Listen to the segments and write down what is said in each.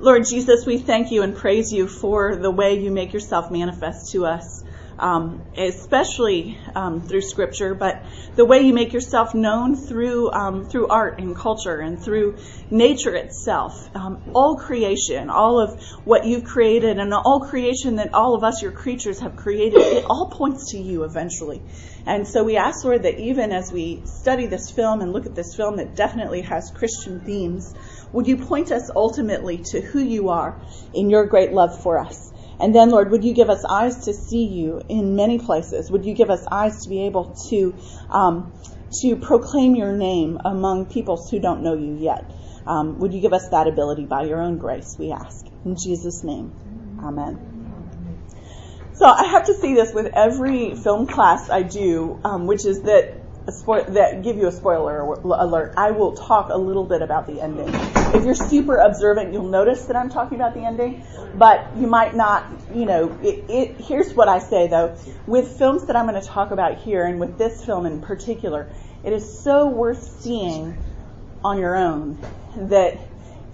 Lord Jesus, we thank you and praise you for the way you make yourself manifest to us, um, especially um, through Scripture, but the way you make yourself known through um, through art and culture and through nature itself. Um, all creation, all of what you've created, and all creation that all of us, your creatures, have created, it all points to you eventually. And so we ask, Lord, that even as we study this film and look at this film that definitely has Christian themes, would you point us ultimately to who you are in your great love for us? And then, Lord, would you give us eyes to see you in many places? Would you give us eyes to be able to um, to proclaim your name among peoples who don't know you yet? Um, would you give us that ability by your own grace? We ask in Jesus' name, Amen. So I have to see this with every film class I do, um, which is that That give you a spoiler alert, I will talk a little bit about the ending. If you're super observant, you'll notice that I'm talking about the ending, but you might not, you know, it, it, here's what I say though. With films that I'm going to talk about here, and with this film in particular, it is so worth seeing on your own that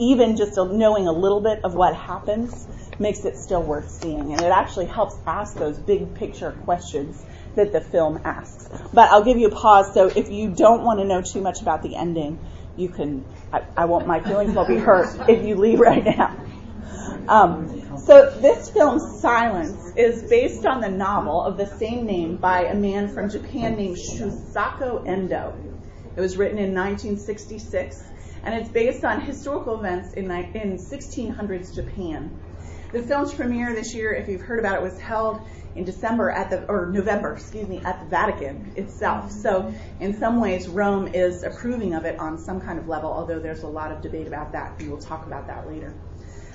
even just knowing a little bit of what happens makes it still worth seeing. And it actually helps ask those big picture questions that the film asks. But I'll give you a pause. So if you don't want to know too much about the ending, you can. I, I won't. My feelings will be hurt if you leave right now. Um, so this film, Silence, is based on the novel of the same name by a man from Japan named Shusaku Endo. It was written in 1966, and it's based on historical events in, in 1600s Japan. The film's premiere this year, if you've heard about it, was held in December at the, or November, excuse me, at the Vatican itself. So in some ways, Rome is approving of it on some kind of level, although there's a lot of debate about that. We will talk about that later.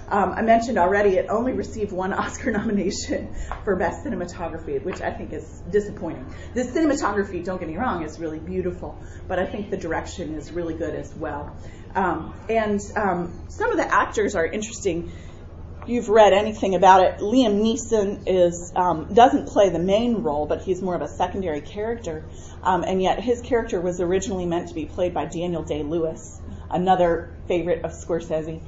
Um, I mentioned already it only received one Oscar nomination for Best Cinematography, which I think is disappointing. The cinematography, don't get me wrong, is really beautiful, but I think the direction is really good as well. Um, and um, some of the actors are interesting you've read anything about it, Liam Neeson is um, doesn't play the main role, but he's more of a secondary character. Um, and yet his character was originally meant to be played by Daniel Day Lewis, another favorite of Scorsese.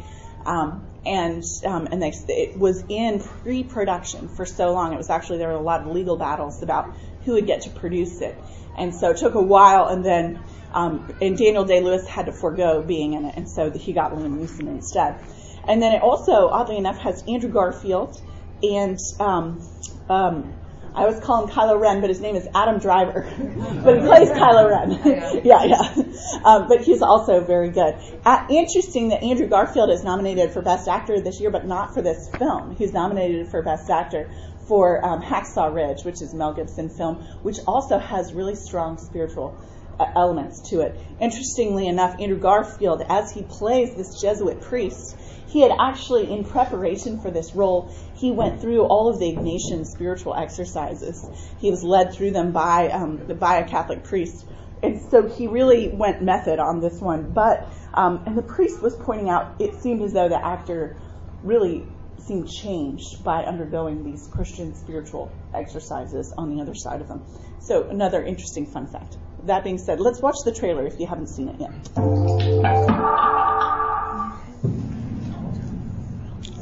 Um, and um, and they, it was in pre-production for so long. It was actually there were a lot of legal battles about who would get to produce it, and so it took a while. And then um, and Daniel Day Lewis had to forego being in it, and so he got Liam Neeson instead. And then it also, oddly enough, has Andrew Garfield and um, um, I always call him Kylo Ren, but his name is Adam Driver. but he plays Kylo Ren. yeah, yeah. Um, but he's also very good. Uh, interesting that Andrew Garfield is nominated for Best Actor this year, but not for this film. He's nominated for Best Actor for um, Hacksaw Ridge, which is Mel Gibson film, which also has really strong spiritual elements to it. Interestingly enough, Andrew Garfield, as he plays this Jesuit priest, he had actually, in preparation for this role, he went through all of the Ignatian spiritual exercises. He was led through them by um, by a Catholic priest, and so he really went method on this one. But um, and the priest was pointing out, it seemed as though the actor really seemed changed by undergoing these Christian spiritual exercises on the other side of them. So another interesting fun fact. That being said, let's watch the trailer if you haven't seen it yet.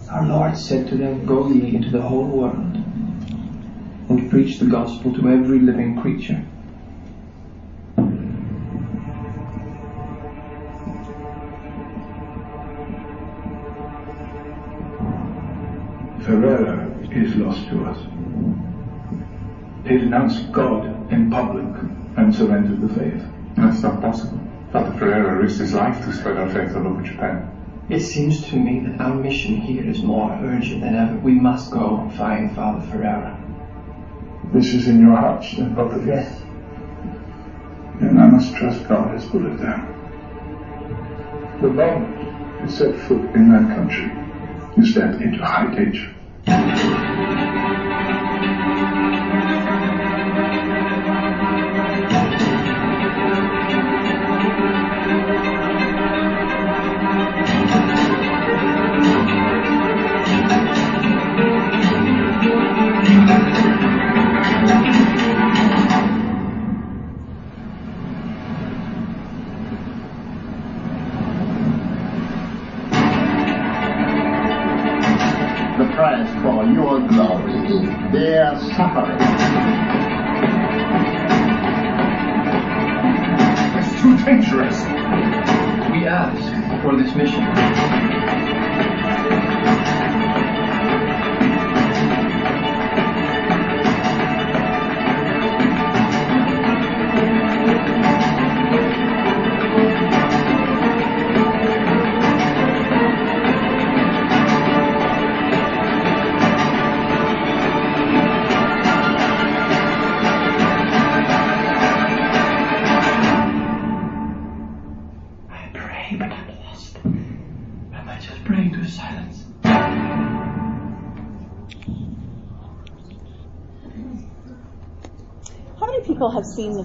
Our Lord said to them, Go ye into the whole world and preach the gospel to every living creature. Ferreira is lost to us. He denounced God in public and surrendered the faith. That's not possible. Father Ferreira risked his life to spread our faith all over Japan. It seems to me that our mission here is more urgent than ever. We must go and find Father Ferreira. This is in your hearts, then, both of you? Yes. Then I must trust God has put it there. The moment you set foot in that country, you step into high danger.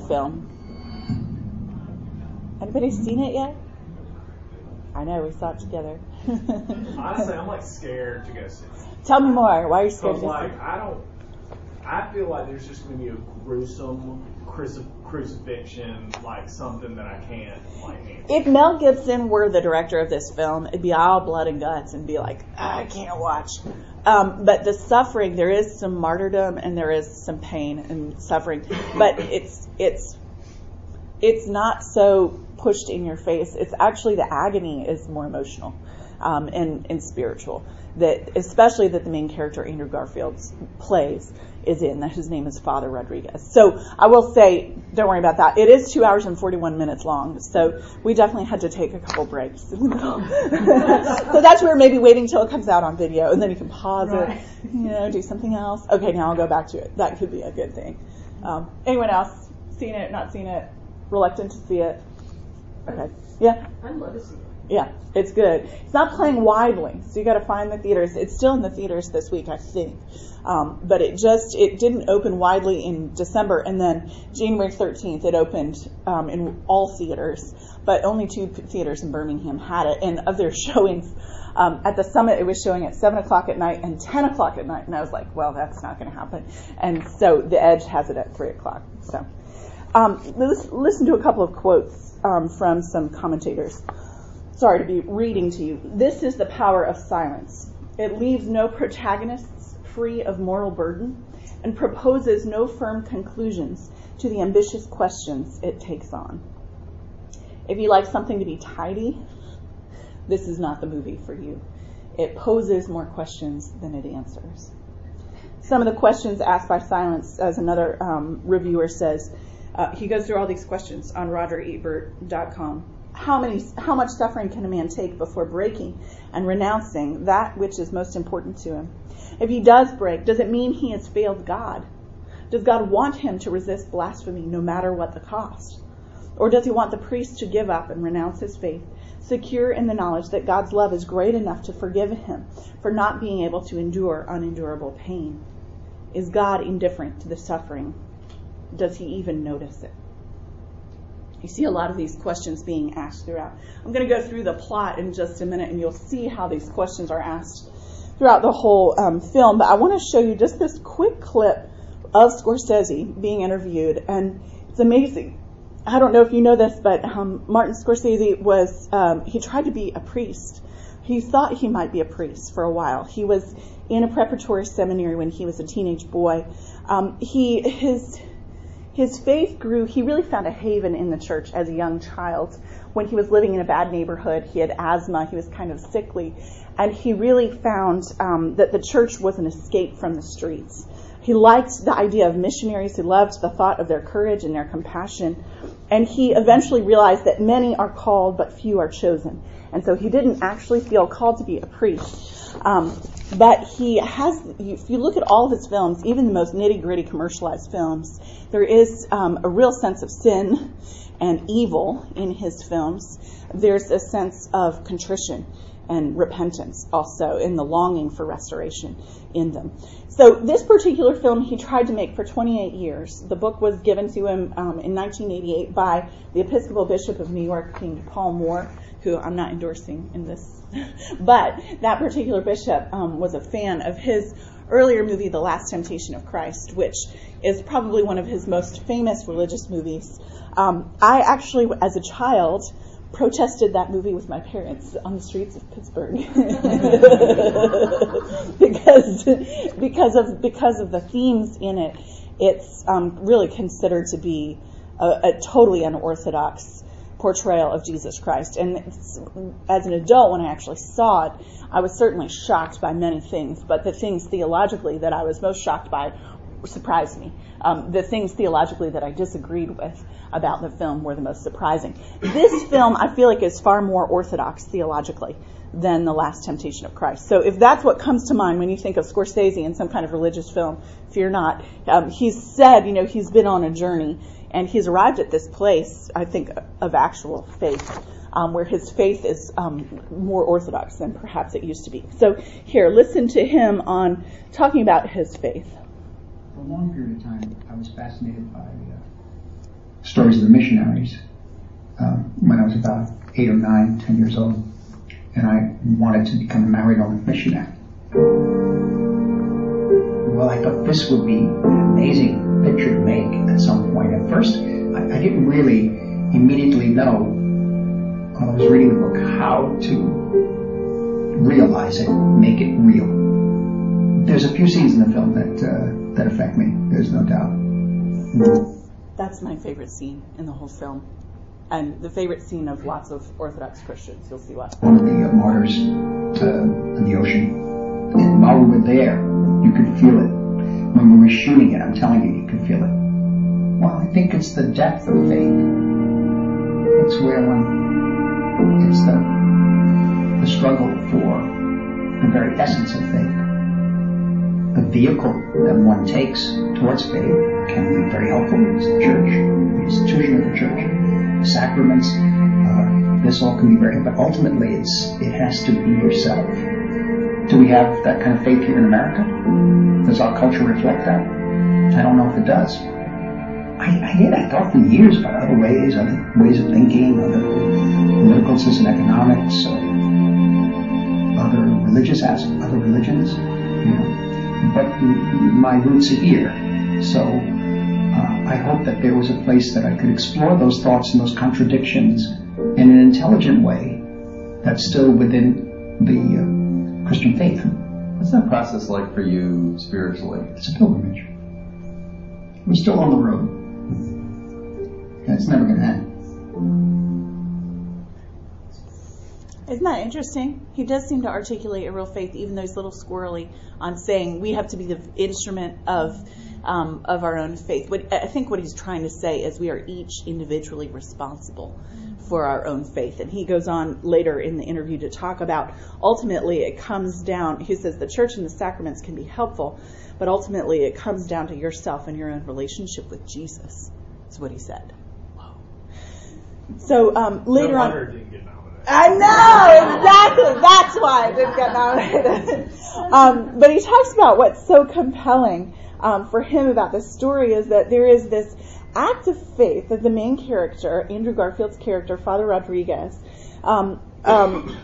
Film? Anybody seen it yet? I know we saw it together. Honestly, I'm like scared to go see it. Tell me more. Why are you scared to like? I don't, I feel like there's just going to be a gruesome cruci- crucifixion, like something that I can't like. If Mel Gibson were the director of this film, it'd be all blood and guts and be like, I can't watch. Um, but the suffering, there is some martyrdom and there is some pain and suffering, but it's it's it's not so pushed in your face. It's actually the agony is more emotional um, and, and spiritual. That especially that the main character Andrew Garfield plays is in. That his name is Father Rodriguez. So I will say, don't worry about that. It is two hours and forty one minutes long. So we definitely had to take a couple breaks in the middle. so that's where maybe waiting till it comes out on video and then you can pause Right. it, you know, do something else. Okay, now I'll go back to it. That could be a good thing. Um, anyone else seen it? Not seen it? Reluctant to see it? Okay. Yeah. I'd love to see it. Yeah, it's good. It's not playing widely, so you got to find the theaters. It's still in the theaters this week, I think, um, but it just it didn't open widely in December, and then January 13th it opened um, in all theaters, but only two theaters in Birmingham had it. And of their showings um, at the summit, it was showing at seven o'clock at night and ten o'clock at night, and I was like, well, that's not going to happen. And so the Edge has it at three o'clock. So um, let's listen to a couple of quotes um, from some commentators sorry to be reading to you. This is the power of silence. It leaves no protagonists free of moral burden and proposes no firm conclusions to the ambitious questions it takes on. If you like something to be tidy, this is not the movie for you. It poses more questions than it answers. Some of the questions asked by Silence, as another um, reviewer says, uh, he goes through all these questions on RogerEbert.com. How many, how much suffering can a man take before breaking and renouncing that which is most important to him? If he does break, does it mean he has failed God? Does God want him to resist blasphemy no matter what the cost? Or does he want the priest to give up and renounce his faith, secure in the knowledge that God's love is great enough to forgive him for not being able to endure unendurable pain? Is God indifferent to the suffering? Does he even notice it? You see a lot of these questions being asked throughout. I'm going to go through the plot in just a minute and you'll see how these questions are asked throughout the whole um, film. But I want to show you just this quick clip of Scorsese being interviewed, and it's amazing. I don't know if you know this, but um, Martin Scorsese was, um, he tried to be a priest. He thought he might be a priest for a while. He was in a preparatory seminary when he was a teenage boy. Um, he, his, his faith grew. He really found a haven in the church as a young child. When he was living in a bad neighborhood, he had asthma. He was kind of sickly, and he really found um, that the church was an escape from the streets. He liked the idea of missionaries. He loved the thought of their courage and their compassion, and he eventually realized that many are called, but few are chosen. And so he didn't actually feel called to be a priest. Um, but he has, if you look at all of his films, even the most nitty gritty commercialized films, there is um, a real sense of sin and evil in his films. There's a sense of contrition and repentance also in the longing for restoration in them. So this particular film he tried to make for 28 years. The book was given to him um, in 1988 by the Episcopal Bishop of New York, King Paul Moore, who I'm not endorsing in this, but that particular bishop um, was a fan of his earlier movie, The Last Temptation of Christ, which is probably one of his most famous religious movies. Um, I actually, as a child, protested that movie with my parents on the streets of Pittsburgh because because of because of the themes in it. It's um, really considered to be a, a totally unorthodox portrayal of Jesus Christ. And as an adult, when I actually saw it, I was certainly shocked by many things. But the things theologically that I was most shocked by surprised me. Um, the things theologically that I disagreed with about the film were the most surprising. This film, I feel like, is far more orthodox theologically than The Last Temptation of Christ. So if that's what comes to mind when you think of Scorsese in some kind of religious film, fear not. Um, he's said, you know, he's been on a journey and he's arrived at this place, I think, of actual faith. Um, where his faith is um, more orthodox than perhaps it used to be. So, here, listen to him on talking about his faith. For a long period of time, I was fascinated by uh, stories of the missionaries. Um, when I was about eight or nine, ten years old, and I wanted to become a Maryknoll missionary. Well, I thought this would be an amazing picture to make at some point. At first, I, I didn't really immediately know while I was reading the book how to realize it, make it real. There's a few scenes in the film that uh, that affect me. There's no doubt. That's my favorite scene in the whole film and the favorite scene of lots of Orthodox Christians. You'll see why. One of the uh, martyrs uh, in the ocean. And while we were there, you could feel it. When we were shooting it, I'm telling you, you could feel it. Well, I think it's the depth of faith. It's where one, it's the, the struggle for the very essence of faith. The vehicle that one takes towards faith can be very helpful. It's the church, the institution of the church sacraments. Uh, this all can be very, helpful, but ultimately it's it has to be yourself. Do we have that kind of faith here in America? Does our culture reflect that? I don't know if it does. I, I did. I thought for years about other ways, other ways of thinking, other political systems, economics, uh, other religious aspects, other religions. You know, but my roots are here, so uh, I hope that there was a place that I could explore those thoughts and those contradictions in an intelligent way that's still within the uh, Christian faith. What's that process like for you spiritually? It's a pilgrimage. We're still on the road. It's never going to end. Isn't that interesting? He does seem to articulate a real faith, even though he's a little squirrely on saying we have to be the instrument of um, of our own faith. What, I think what he's trying to say is we are each individually responsible for our own faith. And he goes on later in the interview to talk about ultimately it comes down, he says the church and the sacraments can be helpful, but ultimately it comes down to yourself and your own relationship with Jesus, is what he said. So um, later no on. I know exactly. That's why I didn't get nominated. um, but he talks about what's so compelling um, for him about this story is that there is this act of faith that the main character, Andrew Garfield's character, Father Rodriguez, um, um,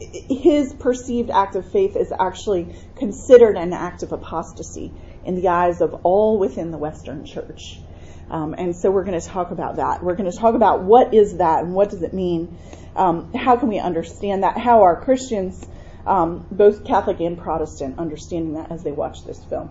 his perceived act of faith is actually considered an act of apostasy in the eyes of all within the Western Church. Um, and so we're going to talk about that. We're going to talk about what is that and what does it mean. Um, how can we understand that? How are Christians, um, both Catholic and Protestant, understanding that as they watch this film?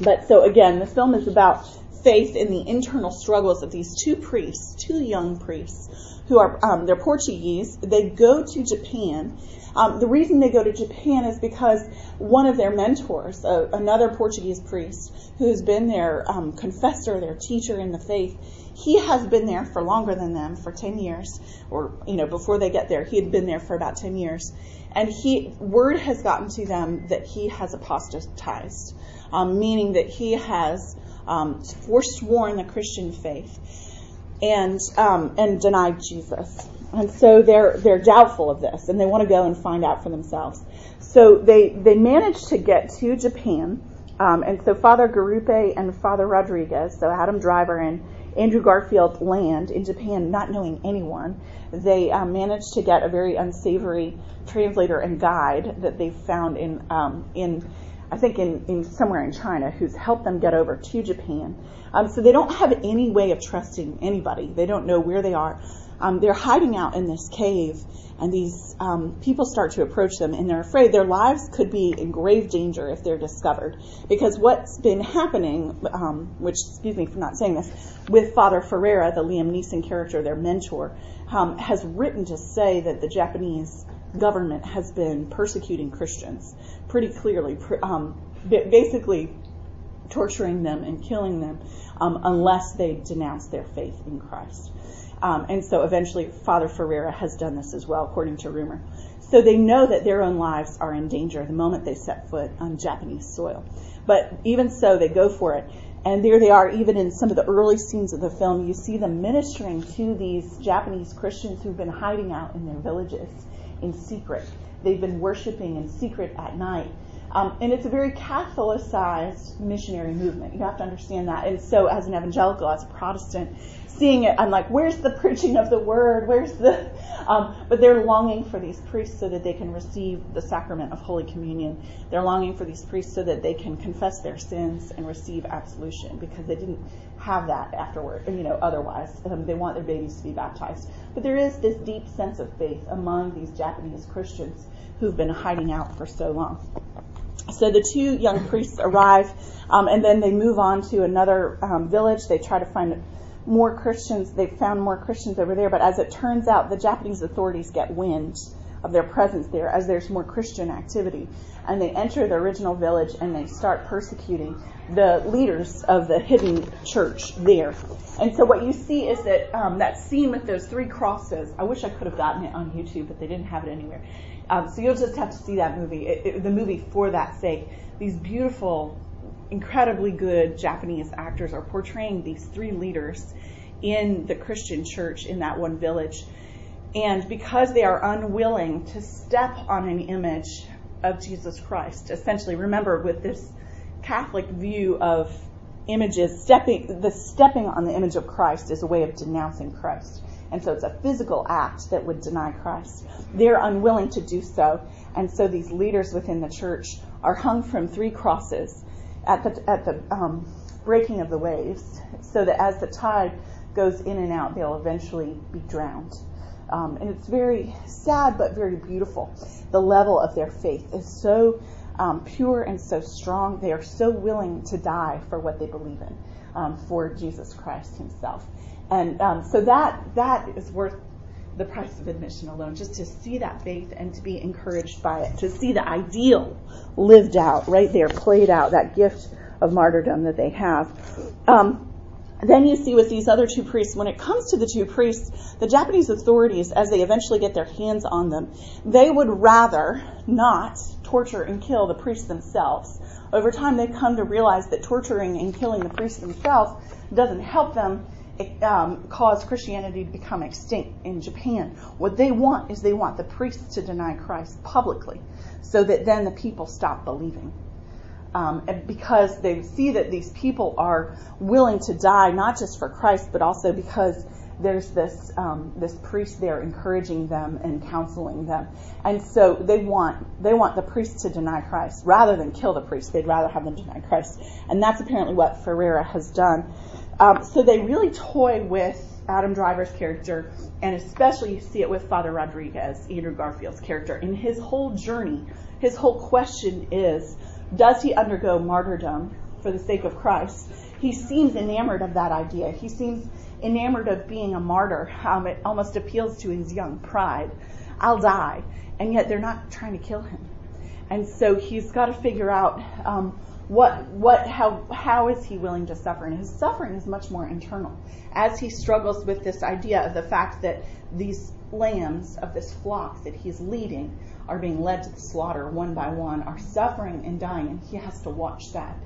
But so again, this film is about faith in the internal struggles of these two priests, two young priests, who are um, they're Portuguese. They go to Japan. Um, the reason they go to Japan is because one of their mentors, uh, another Portuguese priest who's been their um, confessor, their teacher in the faith, he has been there for longer than them, for 10 years, or, you know, before they get there, he had been there for about 10 years. And he, word has gotten to them that he has apostatized um, meaning that he has um, forsworn the Christian faith and um, and denied Jesus. And so they're they're doubtful of this, and they want to go and find out for themselves. So they they manage to get to Japan, um, and so Father Garupe and Father Rodriguez, so Adam Driver and Andrew Garfield land in Japan, not knowing anyone. They um, managed to get a very unsavory translator and guide that they found in um, in I think in, in somewhere in China, who's helped them get over to Japan. Um, so they don't have any way of trusting anybody. They don't know where they are. Um, they're hiding out in this cave, and these um, people start to approach them, and they're afraid their lives could be in grave danger if they're discovered. Because what's been happening, um, which excuse me for not saying this, with Father Ferreira, the Liam Neeson character, their mentor, um, has written to say that the Japanese government has been persecuting Christians pretty clearly, um, basically torturing them and killing them um, unless they denounce their faith in Christ. Um, and so eventually Father Ferreira has done this as well, according to rumor. So they know that their own lives are in danger the moment they set foot on Japanese soil. But even so, they go for it. And there they are, even in some of the early scenes of the film, you see them ministering to these Japanese Christians who've been hiding out in their villages in secret. They've been worshiping in secret at night. Um, and it's a very Catholicized missionary movement. You have to understand that. And so, as an evangelical, as a Protestant, seeing it, I'm like, where's the preaching of the word? Where's the. Um, but they're longing for these priests so that they can receive the sacrament of Holy Communion. They're longing for these priests so that they can confess their sins and receive absolution because they didn't have that afterward, you know, otherwise. Um, they want their babies to be baptized. But there is this deep sense of faith among these Japanese Christians who've been hiding out for so long. So the two young priests arrive, um, and then they move on to another um, village. They try to find more Christians. They found more Christians over there, but as it turns out, the Japanese authorities get wind of their presence there as there's more Christian activity. And they enter the original village and they start persecuting the leaders of the hidden church there. And so what you see is that um, that scene with those three crosses. I wish I could have gotten it on YouTube, but they didn't have it anywhere. Um, so you'll just have to see that movie, it, it, the movie for that sake. These beautiful, incredibly good Japanese actors are portraying these three leaders in the Christian church in that one village. And because they are unwilling to step on an image of Jesus Christ, essentially, remember with this Catholic view of images, stepping the stepping on the image of Christ is a way of denouncing Christ. And so it's a physical act that would deny Christ. They're unwilling to do so. And so these leaders within the church are hung from three crosses at the, at the um, breaking of the waves, so that as the tide goes in and out, they'll eventually be drowned. Um, and it's very sad, but very beautiful. The level of their faith is so um, pure and so strong. They are so willing to die for what they believe in, um, for Jesus Christ Himself. And um, so that that is worth the price of admission alone, just to see that faith and to be encouraged by it, to see the ideal lived out right there, played out, that gift of martyrdom that they have. Um, then you see with these other two priests, when it comes to the two priests, the Japanese authorities, as they eventually get their hands on them, they would rather not torture and kill the priests themselves. Over time, they come to realize that torturing and killing the priests themselves doesn't help them um, cause Christianity to become extinct in Japan. What they want is they want the priests to deny Christ publicly so that then the people stop believing. Um, because they see that these people are willing to die not just for Christ, but also because there's this um, this priest there encouraging them and counseling them, and so they want they want the priest to deny Christ rather than kill the priest. They'd rather have them deny Christ, and that's apparently what Ferreira has done. Um, so they really toy with Adam Driver's character, and especially you see it with Father Rodriguez, Andrew Garfield's character. In his whole journey, his whole question is, does he undergo martyrdom for the sake of Christ? He seems enamored of that idea. He seems enamored of being a martyr. Um, it almost appeals to his young pride. I'll die, and yet they're not trying to kill him. And so he's got to figure out um, what what how how is he willing to suffer and his suffering is much more internal as he struggles with this idea of the fact that these lambs of this flock that he's leading are being led to the slaughter one by one are suffering and dying and he has to watch that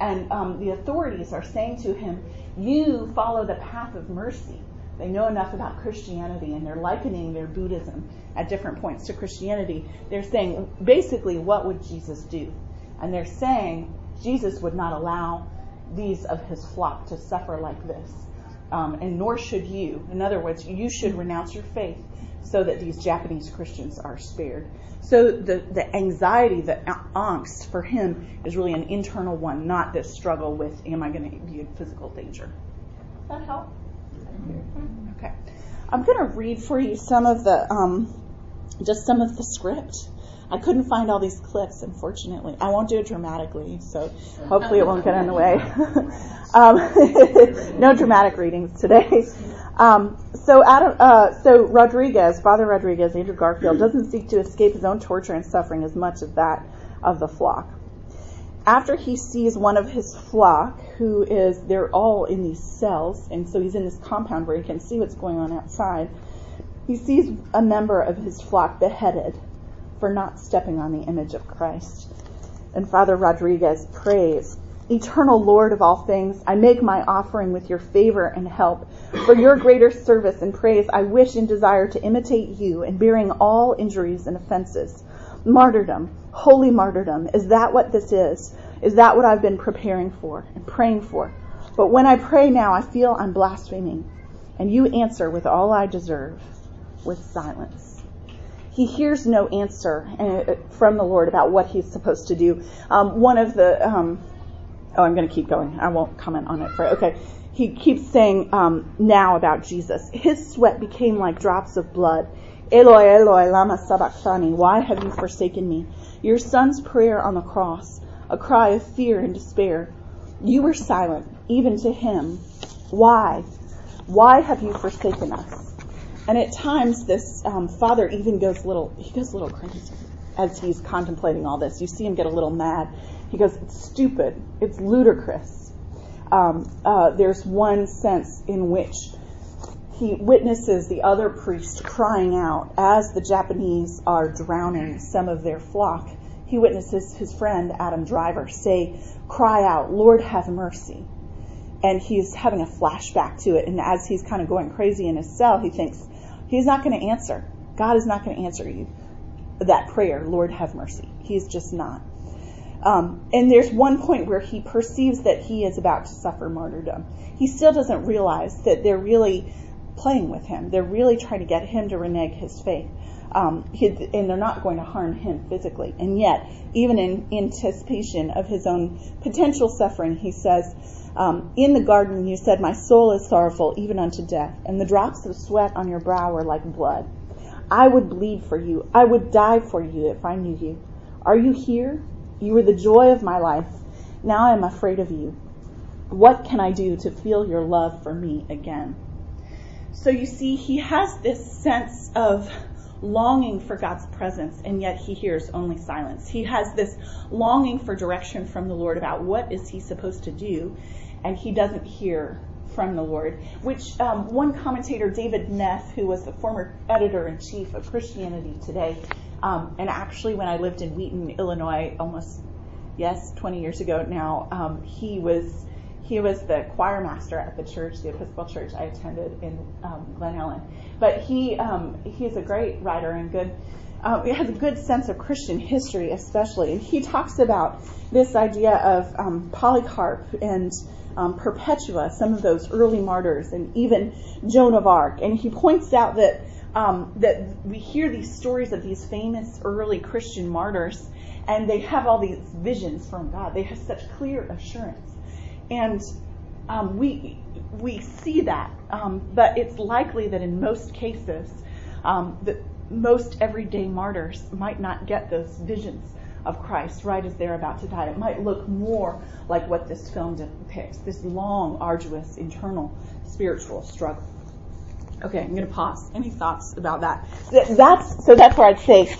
and um, the authorities are saying to him you follow the path of mercy they know enough about Christianity and they're likening their Buddhism at different points to Christianity. They're saying, basically, what would Jesus do? And they're saying, Jesus would not allow these of his flock to suffer like this. um, and nor should you. In other words, you should renounce your faith so that these Japanese Christians are spared. So the, the anxiety, the angst for him is really an internal one, not this struggle with, am I going to be in physical danger? Does that help? Okay. I'm going to read for you some of the, um, just some of the script. I couldn't find all these clips, unfortunately. I won't do it dramatically, so hopefully it won't get in the way. um, no dramatic readings today. Um, so, Adam, uh, so Rodriguez, Father Rodriguez, Andrew Garfield, doesn't seek to escape his own torture and suffering as much as that of the flock. After he sees one of his flock, who is, they're all in these cells, and so he's in this compound where he can see what's going on outside. He sees a member of his flock beheaded for not stepping on the image of Christ. And Father Rodriguez prays, Eternal Lord of all things, I make my offering with your favor and help. For your greater service and praise, I wish and desire to imitate you in bearing all injuries and offenses. Martyrdom, holy martyrdom, is that what this is? Is that what I've been preparing for and praying for? But when I pray now, I feel I'm blaspheming, and you answer with all I deserve, with silence he hears no answer uh, from the Lord about what he's supposed to do. Um, one of the, um, oh, I'm going to keep going. I won't comment on it. For okay, he keeps saying um, now about Jesus. His sweat became like drops of blood. Eloi, Eloi, lama sabachthani. Why have you forsaken me? Your son's prayer on the cross, a cry of fear and despair. You were silent, even to him. Why? Why have you forsaken us? And at times, this um, father even goes little, he goes a little crazy as he's contemplating all this. You see him get a little mad. He goes, it's stupid. It's ludicrous. Um, uh, there's one sense in which he witnesses the other priest crying out as the Japanese are drowning some of their flock. He witnesses his friend Adam Driver say, cry out, Lord have mercy. And he's having a flashback to it. And as he's kind of going crazy in his cell, he thinks, He's not going to answer. God is not going to answer you that prayer, Lord have mercy. He's just not. Um, and there's one point where he perceives that he is about to suffer martyrdom. He still doesn't realize that they're really playing with him. They're really trying to get him to renege his faith. Um, and they're not going to harm him physically. And yet, even in anticipation of his own potential suffering, he says, um, in the garden you said, My soul is sorrowful even unto death, and the drops of sweat on your brow are like blood. I would bleed for you. I would die for you if I knew you. Are you here? You were the joy of my life. Now I am afraid of you. What can I do to feel your love for me again? So you see, he has this sense of longing for God's presence, and yet he hears only silence. He has this longing for direction from the Lord about what is he supposed to do, and he doesn't hear from the Lord. Which um, one commentator, David Neff, who was the former editor in chief of Christianity Today, um, and actually when I lived in Wheaton, Illinois, almost yes, 20 years ago now, um, he was he was the choir master at the church, the Episcopal church I attended in um, Glen Ellyn. But he um, he's a great writer and good. Um, he has a good sense of Christian history, especially, and he talks about this idea of um, Polycarp and um, Perpetua, some of those early martyrs, and even Joan of Arc. And he points out that um, that we hear these stories of these famous early Christian martyrs, and they have all these visions from God. They have such clear assurance, and um, we we see that. Um, but it's likely that in most cases, um, that most everyday martyrs might not get those visions of Christ right as they're about to die. It might look more like what this film depicts this long, arduous, internal spiritual struggle. Okay, I'm going to pause. Any thoughts about that? That's so. That's where I'd say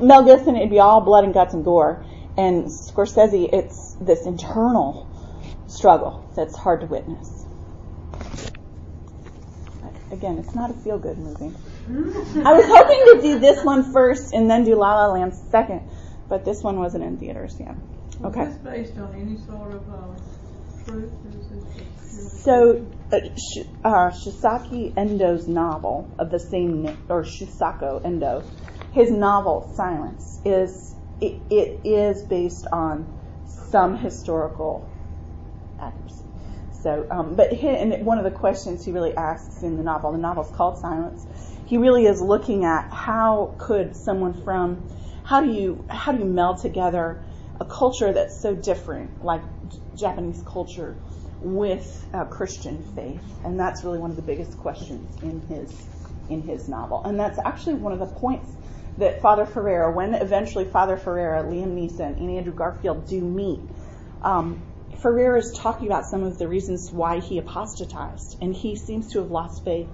Mel Gibson. It'd be all blood and guts and gore, and Scorsese. It's this internal struggle that's hard to witness. Again, it's not a feel-good movie. I was hoping to do this one first and then do La La Land second, but this one wasn't in theaters yet. Okay. Is this based on any sort of uh, truth? So, uh, Sh- uh, Shusaku Endo's novel of the same name, or Shusaku Endo, his novel Silence is it, it is based on some historical accuracy. so, um, but he, and one of the questions he really asks in the novel, the novel's called Silence. He really is looking at how could someone from, how do you how do you meld together a culture that's so different, like Japanese culture, with uh, Christian faith, and that's really one of the biggest questions in his in his novel, and that's actually one of the points that Father Ferreira, when eventually Father Ferreira, Liam Neeson, and Andrew Garfield do meet, um, Ferreira is talking about some of the reasons why he apostatized, and he seems to have lost faith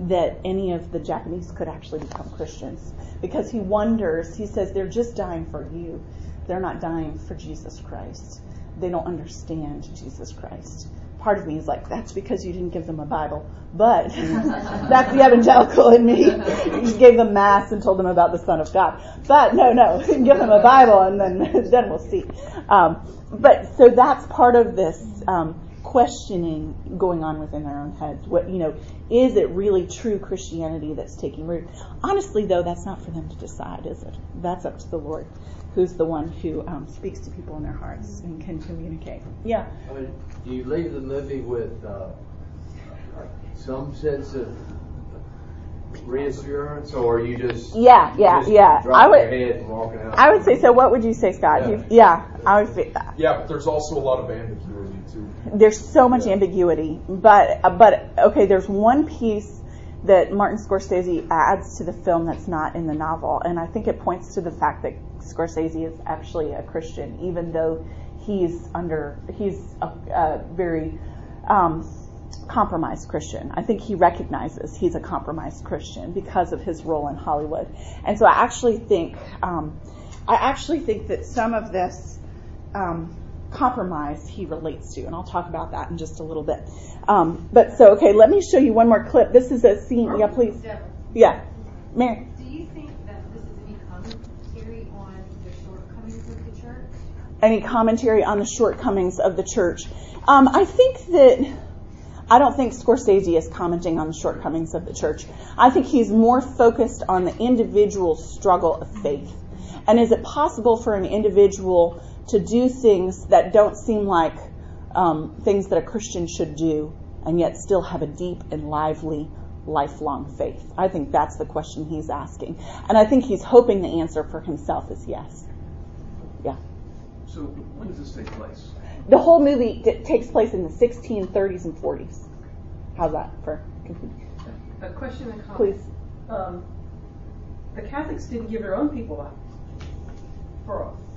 that any of the Japanese could actually become Christians because he wonders. He says they're just dying for you; they're not dying for Jesus Christ. They don't understand Jesus Christ part of me is like, that's because you didn't give them a Bible. But that's the evangelical in me. You gave them mass and told them about the Son of God. But no, no, give them a Bible and then then we'll see. Um, but so that's part of this um, questioning going on within their own heads. What you know, is it really true Christianity that's taking root? Honestly, though, that's not for them to decide, is it? That's up to the Lord who's the one who um, speaks to people in their hearts and can communicate. Yeah. I mean, do you leave the movie with uh, some sense of reassurance, or you just yeah, yeah, just yeah? I would. I would say so. What would you say, Scott? Yeah, yeah I would say that. Yeah, but there's also a lot of ambiguity too. There's so much yeah. ambiguity, but but okay, there's one piece that Martin Scorsese adds to the film that's not in the novel, and I think it points to the fact that Scorsese is actually a Christian, even though he's under he's a, a very um, compromised Christian. I think he recognizes he's a compromised Christian because of his role in Hollywood, and so I actually think um, I actually think that some of this um, compromise he relates to, and I'll talk about that in just a little bit. Um, but so okay, let me show you one more clip. This is a scene. Yeah, please. Yeah, Mary. Do you think that this is any commentary on the shortcomings of the church. Um, I think that I don't think Scorsese is commenting on the shortcomings of the church. I think he's more focused on the individual struggle of faith. And is it possible for an individual to do things that don't seem like um, things that a Christian should do and yet still have a deep and lively lifelong faith? I think that's the question he's asking. And I think he's hoping the answer for himself is yes. Yeah. So when does this take place? The whole movie t- takes place in the 1630s and 40s. How's that for? A question and comment. Please. Um, the Catholics didn't give their own people up for, I mean,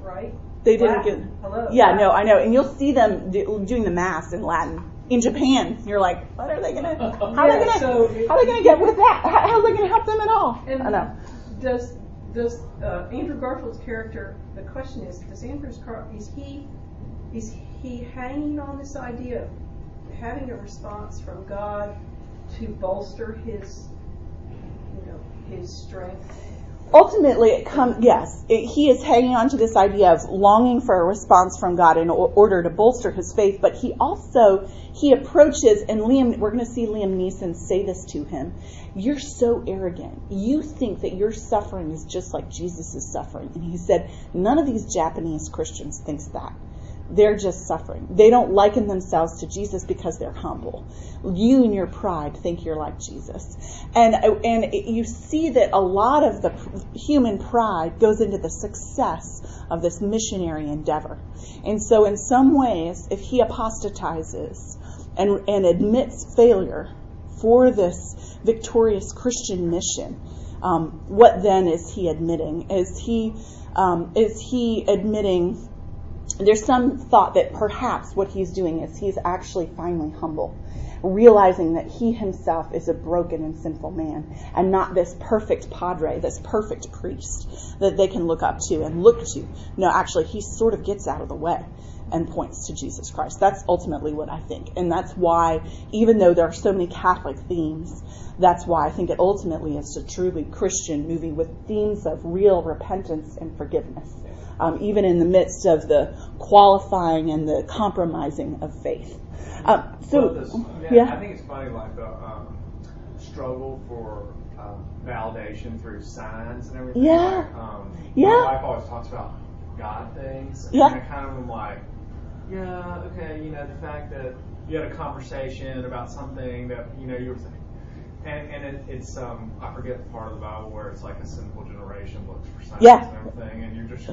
right? They didn't Latin. give. Hello. Yeah, no, I know, and you'll see them do, doing the mass in Latin in Japan. You're like, what are they gonna? How are they gonna? so- how are they gonna get with that? How, how are they gonna help them at all? And I know. Does does uh, Andrew Garfield's character? The question is, does Andrew's car is he is he hanging on this idea of having a response from God to bolster his you know his strength? Ultimately it comes yes it, he is hanging on to this idea of longing for a response from god in order to bolster his faith but he also he approaches and liam we're going to see liam neeson say this to him you're so arrogant. You think that your suffering is just like jesus' suffering. And he said none of these japanese christians thinks that they're just suffering. They don't liken themselves to Jesus because they're humble. You and your pride think you're like Jesus. And, and you see that a lot of the human pride goes into the success of this missionary endeavor. And so in some ways, if he apostatizes and, and admits failure for this victorious Christian mission, um, what then is he admitting? Is he, um, is he admitting there's some thought that perhaps what he's doing is he's actually finally humble, realizing that he himself is a broken and sinful man and not this perfect padre, this perfect priest that they can look up to and look to. No, actually, he sort of gets out of the way and points to Jesus Christ. That's ultimately what I think. And that's why, even though there are so many Catholic themes, that's why I think it ultimately is a truly Christian movie with themes of real repentance and forgiveness um, even in the midst of the qualifying and the compromising of faith. Um, so, well, this, yeah, yeah, I think it's funny, like the um, struggle for um, validation through signs and everything. Yeah. Like, um, yeah. My wife always talks about God things. Yeah. And I kind of am like, yeah, okay, you know, the fact that you had a conversation about something that you know you were saying, and and it, it's um I forget the part of the Bible where it's like a sinful generation looks for signs Yeah. and everything, and you're just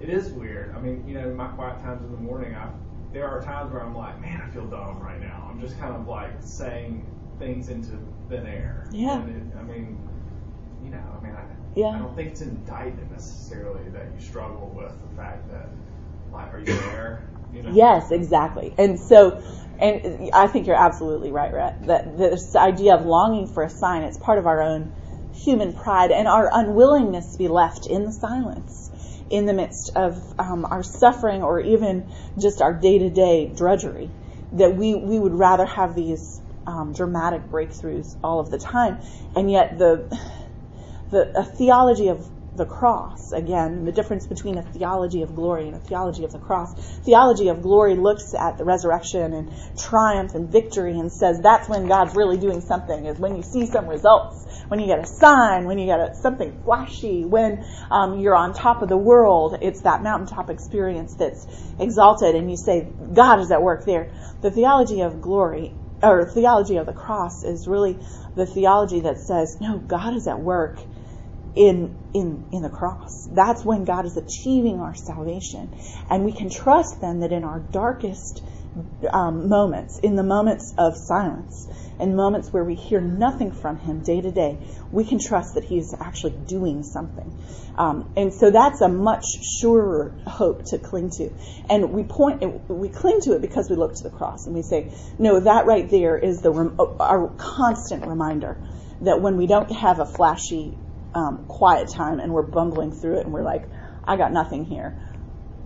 it is weird. I mean, you know, in my quiet times in the morning, I there are times where I'm like, man, I feel dumb right now. I'm just kind of like saying things into thin air. Yeah. And it, I mean, you know, I mean, I, Yeah. I don't think it's indictment necessarily that you struggle with the fact that, like, are you there? Know? Yes, exactly. And so, and I think you're absolutely right, Rhett, that this idea of longing for a sign, it's part of our own human pride and our unwillingness to be left in the silence in the midst of um, our suffering or even just our day to day drudgery. That we, we would rather have these um, dramatic breakthroughs all of the time. And yet, the, the theology of the cross, again, the difference between a theology of glory and a theology of the cross. Theology of glory looks at the resurrection and triumph and victory and says that's when God's really doing something, is when you see some results, when you get a sign, when you get a, something flashy, when um, you're on top of the world. It's that mountaintop experience that's exalted, and you say, God is at work there. The theology of glory, or theology of the cross, is really the theology that says, no, God is at work in in in the cross. That's when God is achieving our salvation, and we can trust then that in our darkest um, moments, in the moments of silence, in moments where we hear nothing from Him day to day, we can trust that He is actually doing something. Um, and so that's a much surer hope to cling to. And we point, we cling to it because we look to the cross and we say, no, that right there is the our constant reminder that when we don't have a flashy um, quiet time and we're bumbling through it and we're like, I got nothing here.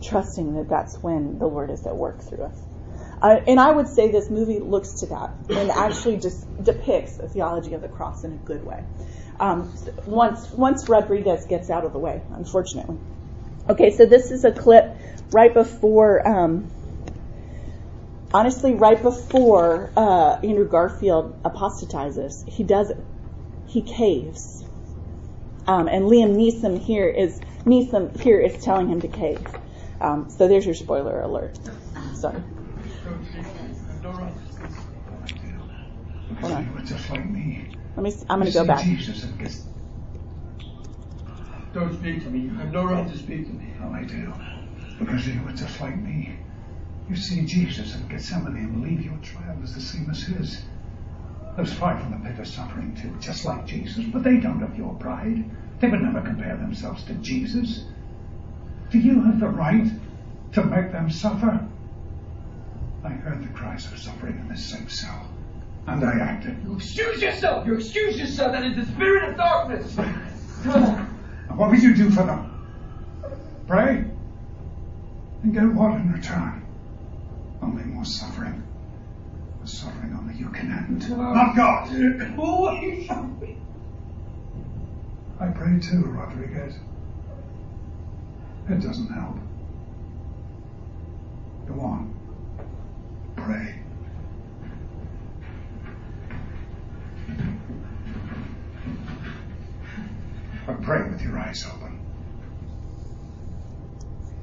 Trusting that that's when the Lord is at work through us. Uh, and I would say this movie looks to that and actually just depicts a theology of the cross in a good way. Um, once once Rodriguez gets out of the way, unfortunately. Okay, so this is a clip right before, um, honestly, right before uh, Andrew Garfield apostatizes. He does it. He caves. Um, and Liam Neeson here is Neeson here is telling him to cave. Um, so there's your spoiler alert. Sorry. Hold on. You were just like me. Let me. I'm going to go back. Jesus and gets. Don't speak to me. You have no right to speak to me. Oh, I do. Because you were just like me. You see Jesus in Gethsemane and believe your trial is the same as his. Those far from the pit of suffering too, just like Jesus, but they don't have your pride. They would never compare themselves to Jesus. Do you have the right to make them suffer? I heard the cries of suffering in this same cell, and I acted. You excuse yourself. You excuse yourself. That is the spirit of darkness. And what would you do for them? Pray? And get what in return? Only more suffering. The suffering only you can end. Not oh, God. Away from me. I pray too, Rodriguez. It doesn't help. Go on. Pray. But pray with your eyes open.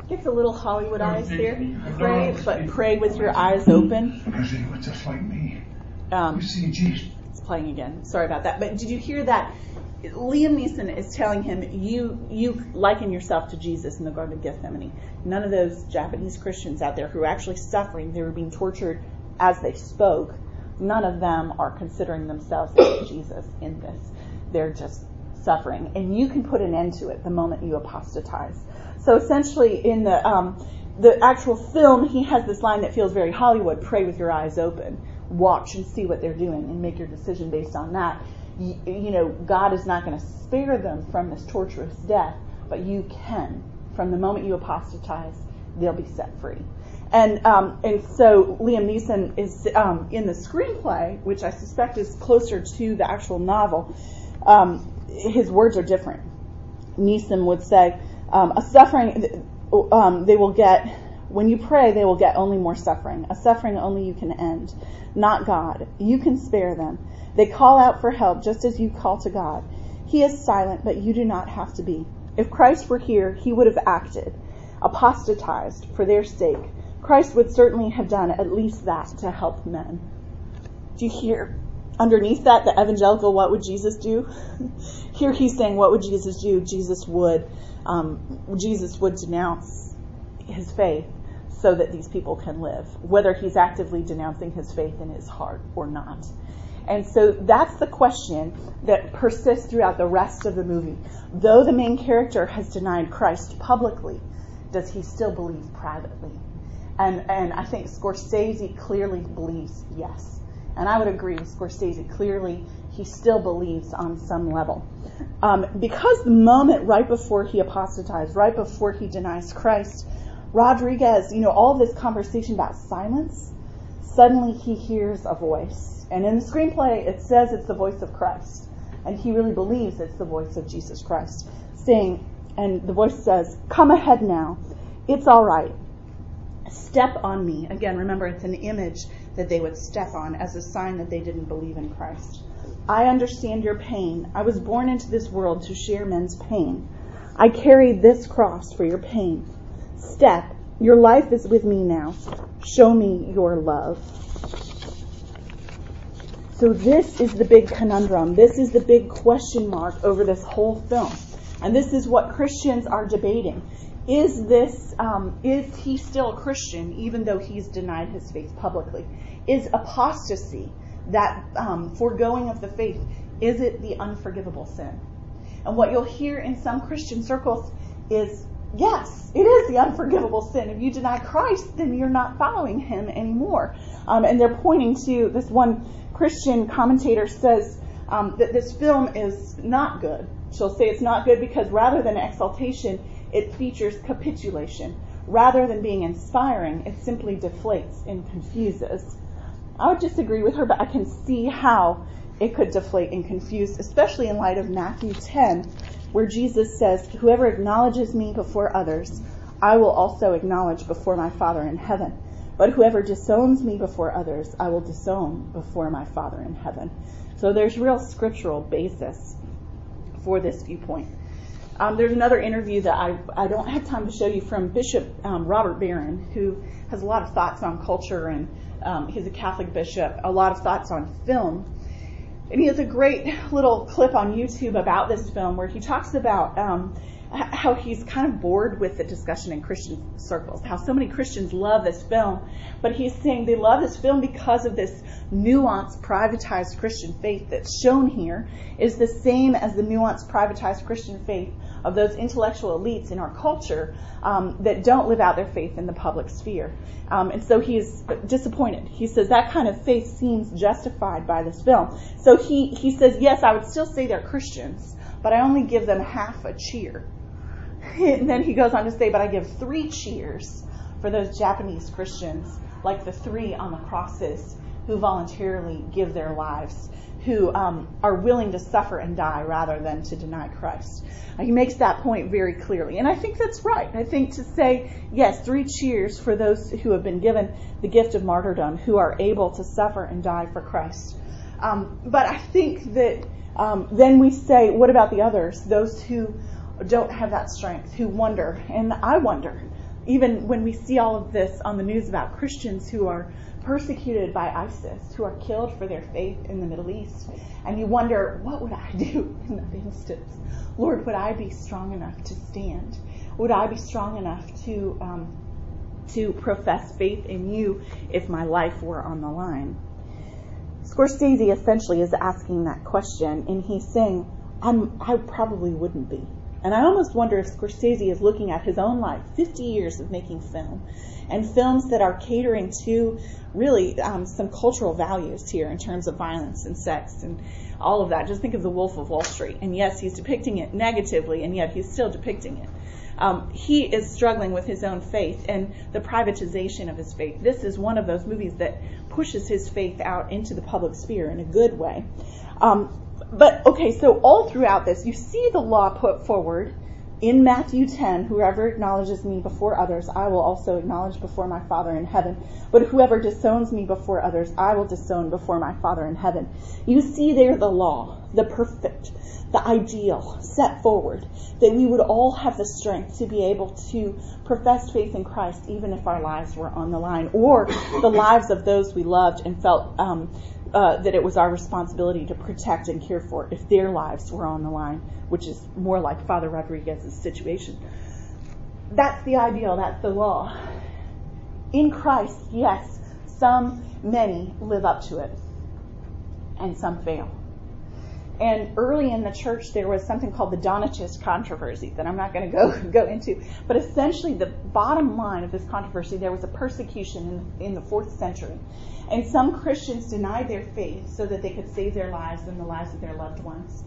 Gets a little Hollywood eyes here. to me. I don't Pray, but pray with your eyes open. Because you were just like me. Um, You see, Jesus. it's playing again. Sorry about that. But did you hear that? Liam Neeson is telling him, "You you liken yourself to Jesus in the Garden of Gethsemane." None of those Japanese Christians out there who are actually suffering, they were being tortured as they spoke. None of them are considering themselves as Jesus in this. They're just suffering, and you can put an end to it the moment you apostatize. So essentially, in the um, the actual film, he has this line that feels very Hollywood: "Pray with your eyes open, watch and see what they're doing, and make your decision based on that." You, you know, God is not going to spare them from this torturous death, but you can. From the moment you apostatize, they'll be set free. And um, and so Liam Neeson is um, in the screenplay, which I suspect is closer to the actual novel. Um, his words are different. Neeson would say, um, "A suffering um, they will get when you pray, they will get only more suffering. A suffering only you can end, not God. You can spare them. They call out for help just as you call to God. He is silent, but you do not have to be. If Christ were here, he would have acted, apostatized for their sake, Christ would certainly have done at least that to help men. Do you hear underneath that the evangelical what would Jesus do? Here he's saying what would Jesus do? Jesus would um, Jesus would denounce his faith so that these people can live, whether he's actively denouncing his faith in his heart or not. And so that's the question that persists throughout the rest of the movie. Though the main character has denied Christ publicly, does he still believe privately? And, and I think Scorsese clearly believes yes. And I would agree with Scorsese. Clearly, he still believes on some level. Um, because the moment right before he apostatized, right before he denies Christ, Rodriguez, you know, all this conversation about silence, suddenly he hears a voice. And in the screenplay, it says it's the voice of Christ. And he really believes it's the voice of Jesus Christ saying, and the voice says, Come ahead now. It's all right. Step on me. Again, remember, it's an image that they would step on as a sign that they didn't believe in Christ. I understand your pain. I was born into this world to share men's pain. I carried this cross for your pain. Step. Your life is with me now. Show me your love. So this is the big conundrum. This is the big question mark over this whole film. And this is what Christians are debating. Is this, um, is he still a Christian even though he's denied his faith publicly? Is apostasy, that um, foregoing of the faith, is it the unforgivable sin? And what you'll hear in some Christian circles is yes, it is the unforgivable sin. If you deny Christ, then you're not following him anymore. Um, and they're pointing to this one Christian commentator says um, that this film is not good. She'll say it's not good because rather than exaltation, it features capitulation. Rather than being inspiring, it simply deflates and confuses. I would disagree with her, but I can see how it could deflate and confuse, especially in light of Matthew 10, where Jesus says, Whoever acknowledges me before others, I will also acknowledge before my Father in heaven. But whoever disowns me before others, I will disown before my Father in heaven. So there's real scriptural basis for this viewpoint. Um, there's another interview that I, I don't have time to show you from Bishop um, Robert Barron, who has a lot of thoughts on culture and he's a Catholic bishop, a lot of thoughts on film. And he has a great little clip on YouTube about this film where he talks about um, how he's kind of bored with the discussion in Christian circles, how so many Christians love this film, but he's saying they love this film because of this nuanced, privatized Christian faith that's shown here is the same as the nuanced, privatized Christian faith of those intellectual elites in our culture um, that don't live out their faith in the public sphere. Um, and so he's disappointed. He says that kind of faith seems justified by this film. So he, he says, yes, I would still say they're Christians, but I only give them half a cheer. And then he goes on to say, but I give three cheers for those Japanese Christians, like the three on the crosses who voluntarily give their lives, who um, are willing to suffer and die rather than to deny Christ. He makes that point very clearly. And I think that's right. I think to say, yes, three cheers for those who have been given the gift of martyrdom, who are able to suffer and die for Christ. Um, but I think that um, then we say, what about the others? Those who don't have that strength, who wonder. And I wonder, even when we see all of this on the news about Christians who are persecuted by ISIS, who are killed for their faith in the Middle East, and you wonder, what would I do in that instance? Lord, would I be strong enough to stand? Would I be strong enough to um, to profess faith in you if my life were on the line? Scorsese essentially is asking that question, and he's saying, I'm, I probably wouldn't be. And I almost wonder if Scorsese is looking at his own life, 50 years of making film, and films that are catering to really um, some cultural values here in terms of violence and sex and all of that. Just think of The Wolf of Wall Street. And yes, he's depicting it negatively, and yet he's still depicting it. Um, he is struggling with his own faith and the privatization of his faith. This is one of those movies that pushes his faith out into the public sphere in a good way. Um, but okay, so all throughout this, you see the law put forward in Matthew 10, whoever acknowledges me before others, I will also acknowledge before my Father in heaven. But whoever disowns me before others, I will disown before my Father in heaven. You see there the law, the perfect, the ideal set forward, that we would all have the strength to be able to profess faith in Christ even if our lives were on the line, or the lives of those we loved and felt um, uh, that it was our responsibility to protect and care for if their lives were on the line, which is more like Father Rodriguez's situation. That's the ideal, that's the law. In Christ, yes, some, many live up to it, and some fail. And early in the church, there was something called the Donatist controversy that I'm not going to go go into. But essentially, the bottom line of this controversy, there was a persecution in, in the fourth century, and some Christians denied their faith so that they could save their lives and the lives of their loved ones,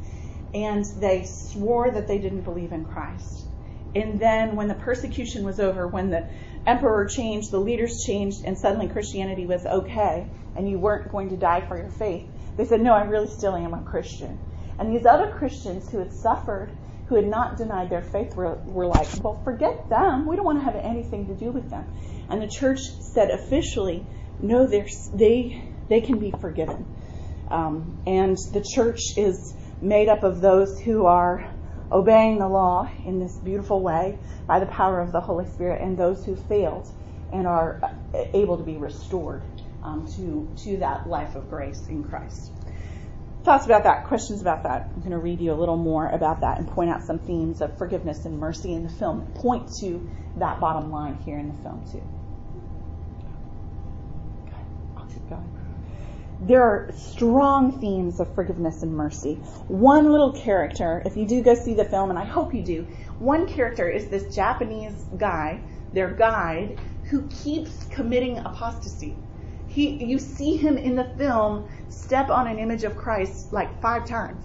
and they swore that they didn't believe in Christ. And then, when the persecution was over, when the emperor changed, the leaders changed, and suddenly Christianity was okay, and you weren't going to die for your faith they said, No, I really still am a Christian. And these other Christians who had suffered, who had not denied their faith, were, were like, Well, forget them. We don't want to have anything to do with them. And the church said officially, No, they, they can be forgiven. Um, and the church is made up of those who are obeying the law in this beautiful way by the power of the Holy Spirit, and those who failed and are able to be restored um, to, to that life of grace in Christ. Thoughts about that, questions about that. I'm going to read you a little more about that and point out some themes of forgiveness and mercy in the film. Point to that bottom line here in the film, too. There are strong themes of forgiveness and mercy. One little character, if you do go see the film, and I hope you do, one character is this Japanese guy, their guide, who keeps committing apostasy he, you see him in the film step on an image of Christ like five times.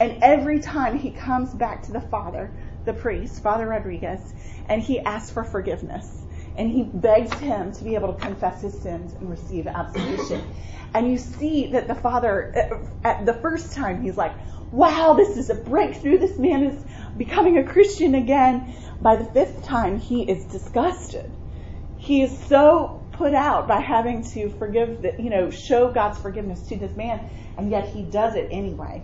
And every time he comes back to the father, the priest, Father Rodriguez, and he asks for forgiveness. And he begs him to be able to confess his sins and receive absolution. And you see that the father, uh, at the first time, he's like, wow, this is a breakthrough. This man is becoming a Christian again. By the fifth time, he is disgusted. He is so put out by having to forgive, the, you know, show God's forgiveness to this man, and yet he does it anyway.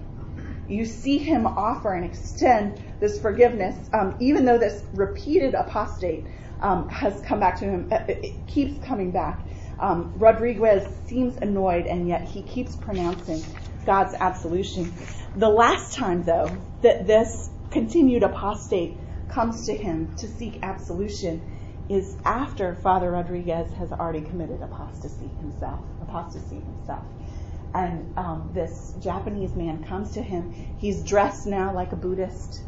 You see him offer and extend this forgiveness, um, even though this repeated apostate um, has come back to him, it keeps coming back. Um, Rodriguez seems annoyed, and yet he keeps pronouncing God's absolution. The last time, though, that this continued apostate comes to him to seek absolution, is after Father Rodriguez has already committed apostasy himself, apostasy himself. And um, this Japanese man comes to him. He's dressed now like a Buddhist.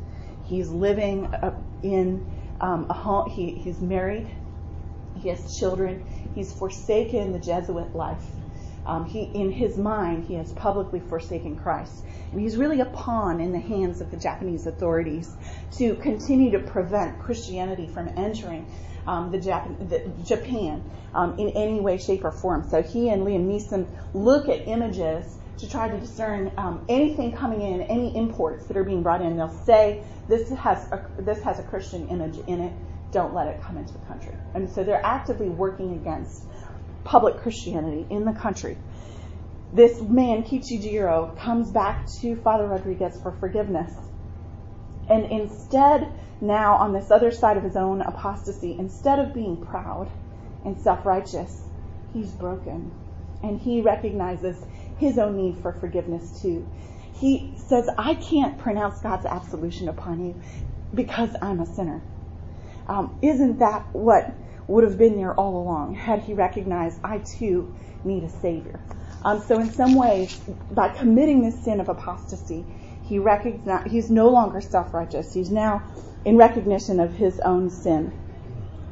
He's living uh, in um, a home. He, he's married. He has children. He's forsaken the Jesuit life. Um, he, in his mind, he has publicly forsaken Christ. And he's really a pawn in the hands of the Japanese authorities to continue to prevent Christianity from entering um, Japan um, in any way, shape, or form. So he and Liam Neeson look at images to try to discern um, anything coming in, any imports that are being brought in. They'll say this has a, this has a Christian image in it. Don't let it come into the country. And so they're actively working against public Christianity in the country. This man, Kichijiro, comes back to Father Rodriguez for forgiveness. And instead now on this other side of his own apostasy, instead of being proud and self righteous, he's broken. And he recognizes his own need for forgiveness too. He says, I can't pronounce God's absolution upon you because I'm a sinner. Um, isn't that what would have been there all along had he recognized I too need a Savior? Um, so, in some ways, by committing this sin of apostasy, he recognize, he's no longer self righteous. He's now in recognition of his own sin.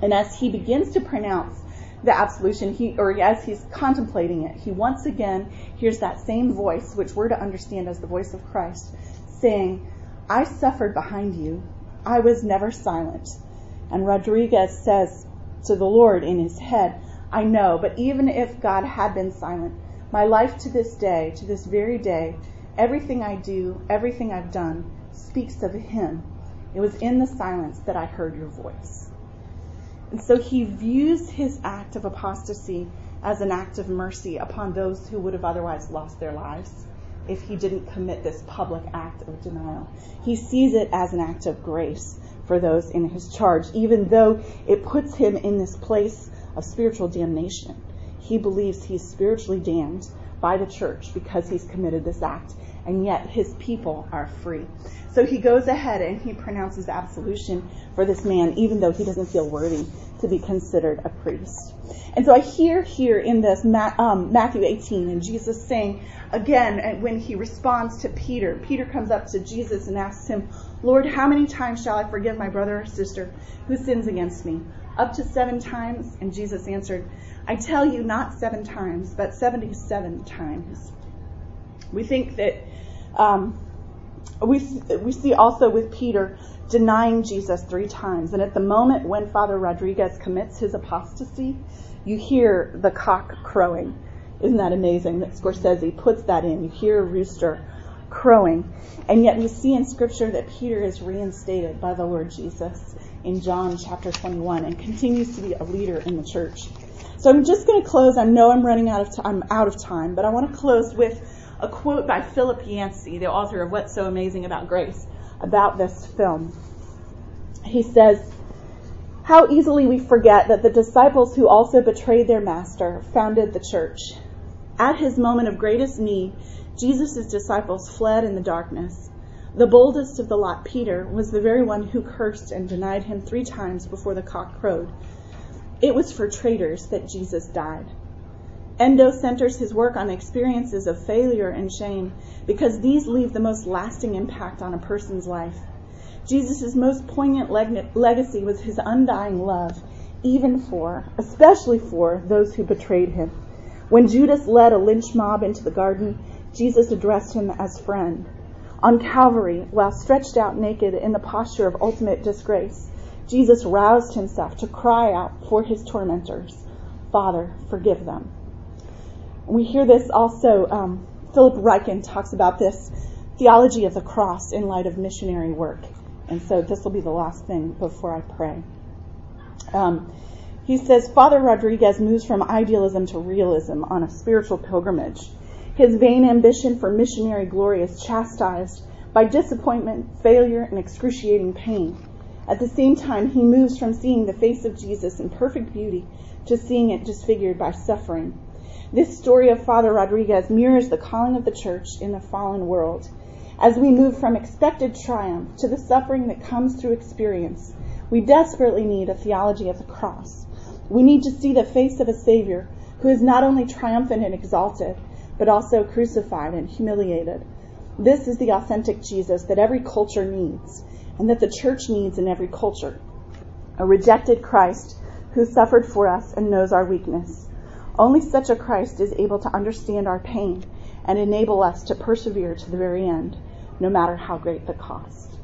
And as he begins to pronounce the absolution, he, or as he's contemplating it, he once again hears that same voice, which we're to understand as the voice of Christ, saying, I suffered behind you. I was never silent. And Rodriguez says to the Lord in his head, I know, but even if God had been silent, my life to this day, to this very day, everything I do, everything I've done, speaks of Him It was in the silence that I heard your voice. And so he views his act of apostasy as an act of mercy upon those who would have otherwise lost their lives if he didn't commit this public act of denial. He sees it as an act of grace for those in his charge, even though it puts him in this place of spiritual damnation. He believes he's spiritually damned by the church because he's committed this act, and yet his people are free. So he goes ahead and he pronounces absolution for this man, even though he doesn't feel worthy to be considered a priest. And so I hear here in this um, Matthew 18 and Jesus saying again when he responds to Peter, Peter comes up to Jesus and asks him, Lord, how many times shall I forgive my brother or sister who sins against me? Up to seven times? And Jesus answered, I tell you, not seven times, but 77 times. We think that um, we, we see also with Peter denying Jesus three times. And at the moment when Father Rodriguez commits his apostasy, you hear the cock crowing. Isn't that amazing that Scorsese puts that in? You hear a rooster crowing. And yet we see in Scripture that Peter is reinstated by the Lord Jesus in John chapter 21 and continues to be a leader in the church. So I'm just going to close. I know I'm running out of time, I'm out of time, but I want to close with a quote by Philip Yancey, the author of What's So Amazing About Grace, about this film. He says, How easily we forget that the disciples who also betrayed their master founded the church. At his moment of greatest need, Jesus' disciples fled in the darkness. The boldest of the lot, Peter, was the very one who cursed and denied him three times before the cock crowed. It was for traitors that Jesus died. Endo centers his work on experiences of failure and shame because these leave the most lasting impact on a person's life. Jesus' most poignant leg- legacy was his undying love, even for, especially for, those who betrayed him. When Judas led a lynch mob into the garden, Jesus addressed him as friend. On Calvary, while stretched out naked in the posture of ultimate disgrace, Jesus roused himself to cry out for his tormentors, Father, forgive them. We hear this also, um, Philip Ryken talks about this theology of the cross in light of missionary work. And so this will be the last thing before I pray. Um, he says Father Rodriguez moves from idealism to realism on a spiritual pilgrimage. His vain ambition for missionary glory is chastised by disappointment, failure, and excruciating pain. At the same time, he moves from seeing the face of Jesus in perfect beauty to seeing it disfigured by suffering this story of Father Rodriguez mirrors the calling of the church in the fallen world. As we move from expected triumph to the suffering that comes through experience, we desperately need a theology of the cross. We need to see the face of a Savior who is not only triumphant and exalted, but also crucified and humiliated. This is the authentic Jesus that every culture needs, and that the church needs in every culture. A rejected Christ who suffered for us and knows our weakness. Only such a Christ is able to understand our pain and enable us to persevere to the very end, no matter how great the cost.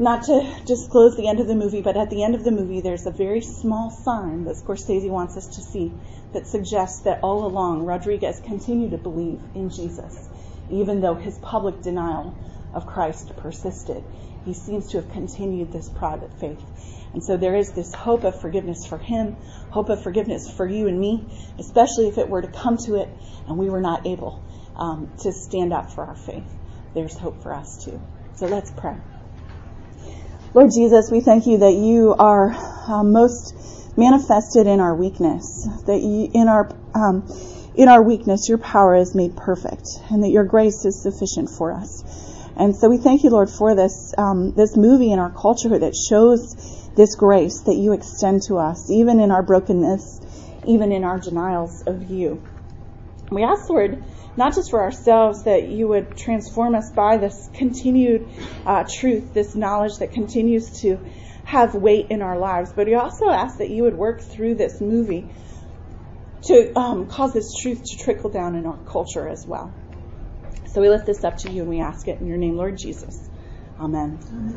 Not to disclose the end of the movie, but at the end of the movie, there's a very small sign that Scorsese wants us to see that suggests that all along Rodriguez continued to believe in Jesus, even though his public denial of Christ persisted. He seems to have continued this private faith. And so there is this hope of forgiveness for him, hope of forgiveness for you and me, especially if it were to come to it and we were not able um, to stand up for our faith. There's hope for us too. So let's pray. Lord Jesus, we thank you that you are uh, most manifested in our weakness, that you, in our um, in our weakness, your power is made perfect, and that your grace is sufficient for us. And so we thank you, Lord, for this um, this movie in our culture that shows this grace that you extend to us, even in our brokenness, even in our denials of you. We ask, Lord, not just for ourselves, that you would transform us by this continued uh, truth, this knowledge that continues to have weight in our lives, but we also ask that you would work through this movie to um, cause this truth to trickle down in our culture as well. So we lift this up to you and we ask it in your name, Lord Jesus. Amen.